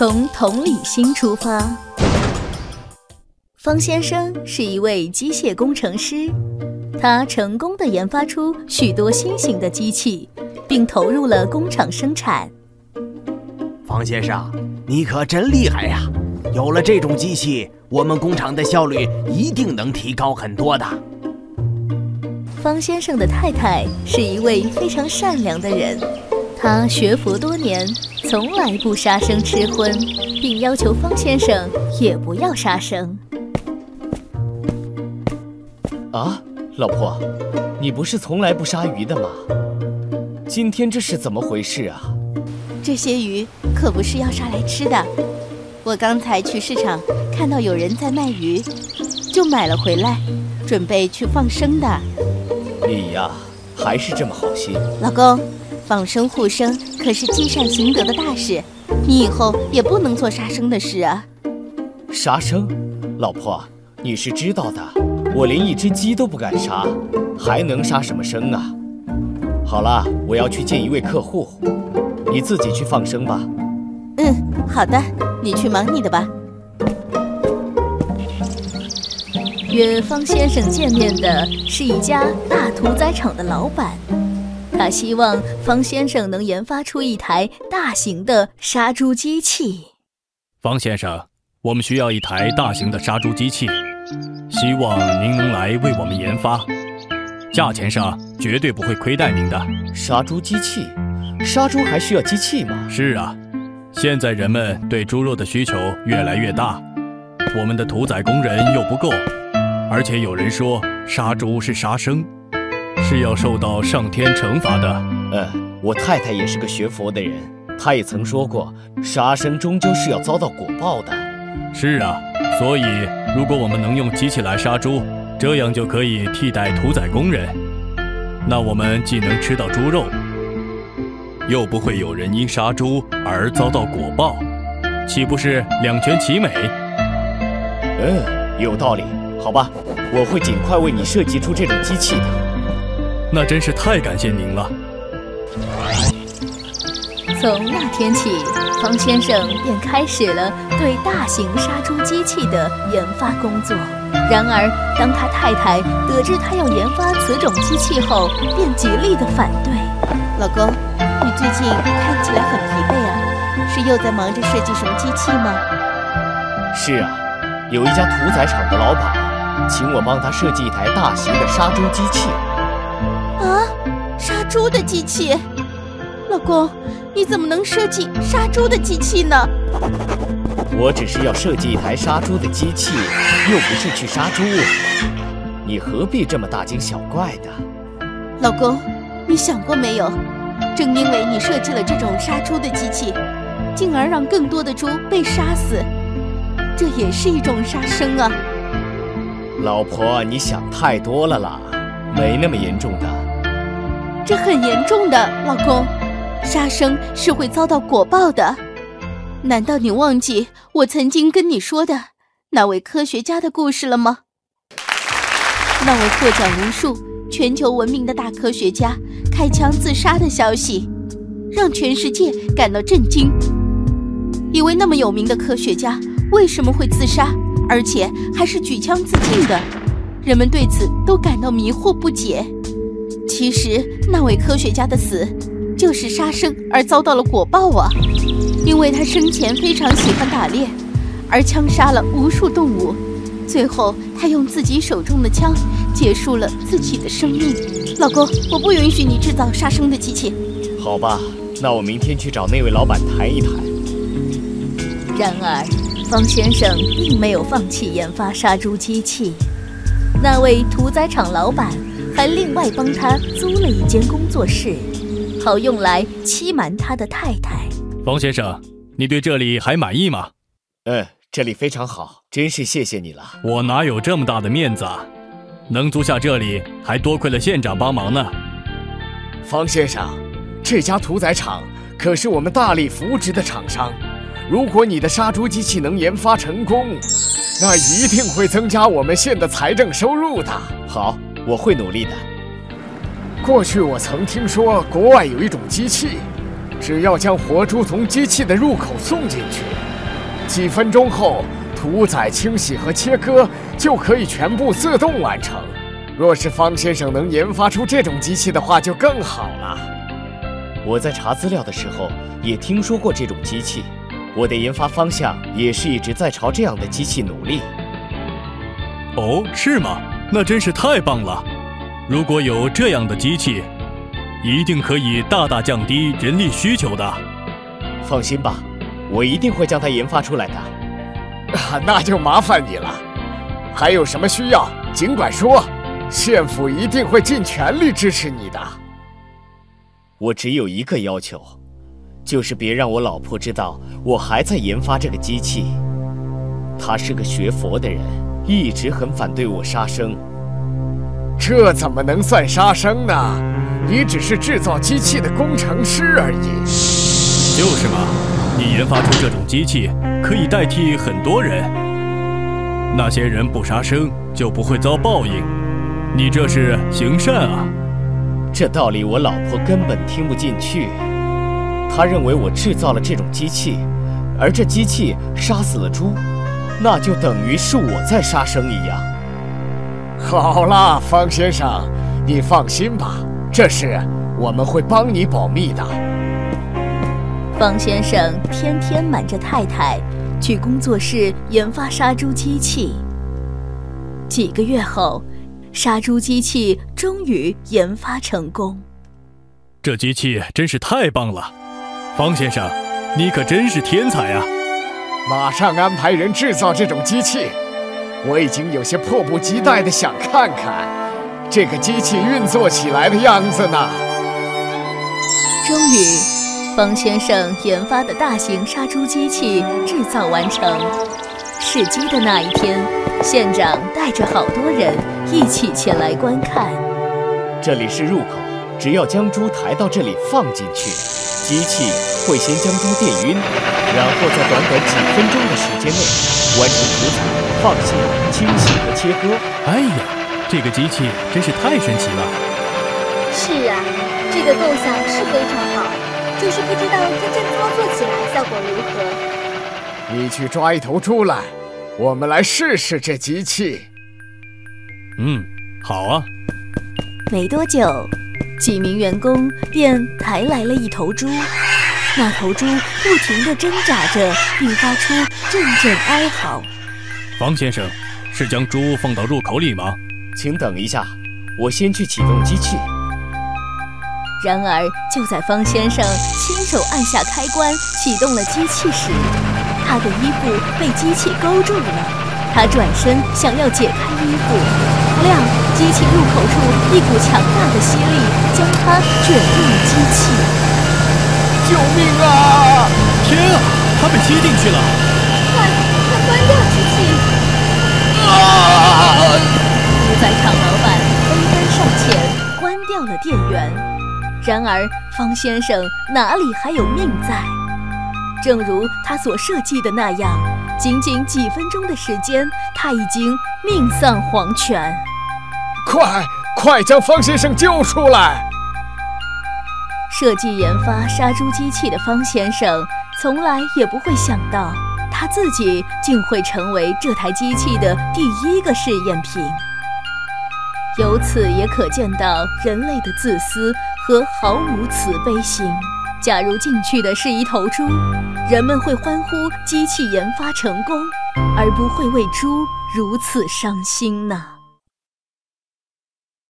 从同理心出发。方先生是一位机械工程师，他成功地研发出许多新型的机器，并投入了工厂生产。方先生，你可真厉害呀！有了这种机器，我们工厂的效率一定能提高很多的。方先生的太太是一位非常善良的人，她学佛多年，从来不杀生吃荤，并要求方先生也不要杀生。啊，老婆，你不是从来不杀鱼的吗？今天这是怎么回事啊？这些鱼可不是要杀来吃的。我刚才去市场看到有人在卖鱼，就买了回来，准备去放生的。你呀，还是这么好心。老公，放生护生可是积善行德的大事，你以后也不能做杀生的事啊。杀生？老婆，你是知道的。我连一只鸡都不敢杀，还能杀什么生啊？好了，我要去见一位客户，你自己去放生吧。嗯，好的，你去忙你的吧。约方先生见面的是一家大屠宰场的老板，他希望方先生能研发出一台大型的杀猪机器。方先生，我们需要一台大型的杀猪机器。希望您能来为我们研发，价钱上绝对不会亏待您的。杀猪机器，杀猪还需要机器吗？是啊，现在人们对猪肉的需求越来越大，我们的屠宰工人又不够，而且有人说杀猪是杀生，是要受到上天惩罚的。嗯，我太太也是个学佛的人，她也曾说过，杀生终究是要遭到果报的。是啊，所以如果我们能用机器来杀猪，这样就可以替代屠宰工人，那我们既能吃到猪肉，又不会有人因杀猪而遭到果报，岂不是两全其美？嗯，有道理。好吧，我会尽快为你设计出这种机器的。那真是太感谢您了。从那天起，方先生便开始了对大型杀猪机器的研发工作。然而，当他太太得知他要研发此种机器后，便极力的反对。老公，你最近看起来很疲惫啊，是又在忙着设计什么机器吗？是啊，有一家屠宰场的老板，请我帮他设计一台大型的杀猪机器。啊，杀猪的机器？老公，你怎么能设计杀猪的机器呢？我只是要设计一台杀猪的机器，又不是去杀猪。你何必这么大惊小怪的？老公，你想过没有？正因为你设计了这种杀猪的机器，进而让更多的猪被杀死，这也是一种杀生啊！老婆，你想太多了啦，没那么严重的。这很严重的，老公。杀生是会遭到果报的，难道你忘记我曾经跟你说的那位科学家的故事了吗？那位获奖无数、全球闻名的大科学家开枪自杀的消息，让全世界感到震惊。一位那么有名的科学家为什么会自杀，而且还是举枪自尽的？人们对此都感到迷惑不解。其实，那位科学家的死，就是杀生而遭到了果报啊！因为他生前非常喜欢打猎，而枪杀了无数动物，最后他用自己手中的枪结束了自己的生命。老公，我不允许你制造杀生的机器。好吧，那我明天去找那位老板谈一谈。然而，方先生并没有放弃研发杀猪机器。那位屠宰场老板还另外帮他租了一间工作室。好用来欺瞒他的太太。方先生，你对这里还满意吗？嗯，这里非常好，真是谢谢你了。我哪有这么大的面子啊？能租下这里，还多亏了县长帮忙呢。方先生，这家屠宰场可是我们大力扶植的厂商。如果你的杀猪机器能研发成功，那一定会增加我们县的财政收入的。好，我会努力的。过去我曾听说，国外有一种机器，只要将活猪从机器的入口送进去，几分钟后，屠宰、清洗和切割就可以全部自动完成。若是方先生能研发出这种机器的话，就更好了。我在查资料的时候也听说过这种机器，我的研发方向也是一直在朝这样的机器努力。哦，是吗？那真是太棒了！如果有这样的机器，一定可以大大降低人力需求的。放心吧，我一定会将它研发出来的。啊，那就麻烦你了。还有什么需要，尽管说，县府一定会尽全力支持你的。我只有一个要求，就是别让我老婆知道我还在研发这个机器。她是个学佛的人，一直很反对我杀生。这怎么能算杀生呢？你只是制造机器的工程师而已。就是嘛，你研发出这种机器，可以代替很多人。那些人不杀生，就不会遭报应。你这是行善啊！这道理我老婆根本听不进去。她认为我制造了这种机器，而这机器杀死了猪，那就等于是我在杀生一样。好啦，方先生，你放心吧，这事我们会帮你保密的。方先生天天瞒着太太去工作室研发杀猪机器。几个月后，杀猪机器终于研发成功。这机器真是太棒了，方先生，你可真是天才啊！马上安排人制造这种机器。我已经有些迫不及待的想看看这个机器运作起来的样子呢。终于，方先生研发的大型杀猪机器制造完成。试机的那一天，县长带着好多人一起前来观看。这里是入口，只要将猪抬到这里放进去，机器会先将猪电晕，然后在短短几分钟的时间内完成屠宰。放血、清洗和切割。哎呀，这个机器真是太神奇了！是啊，这个构想是非常好，就是不知道真正操作起来效果如何。你去抓一头猪来，我们来试试这机器。嗯，好啊。没多久，几名员工便抬来了一头猪。那头猪不停地挣扎着，并发出阵阵哀嚎。方先生，是将猪放到入口里吗？请等一下，我先去启动机器。然而，就在方先生亲手按下开关启动了机器时，他的衣服被机器勾住了。他转身想要解开衣服，不料机器入口处一股强大的吸力将他卷入了机器。救命啊！天啊，他被吸进去了！快，快关掉机器！啊屠宰场老板飞奔上前，关掉了电源。然而，方先生哪里还有命在？正如他所设计的那样，仅仅几分钟的时间，他已经命丧黄泉。快，快将方先生救出来！设计研发杀猪机器的方先生，从来也不会想到。他自己竟会成为这台机器的第一个试验品，由此也可见到人类的自私和毫无慈悲心。假如进去的是一头猪，人们会欢呼机器研发成功，而不会为猪如此伤心呢？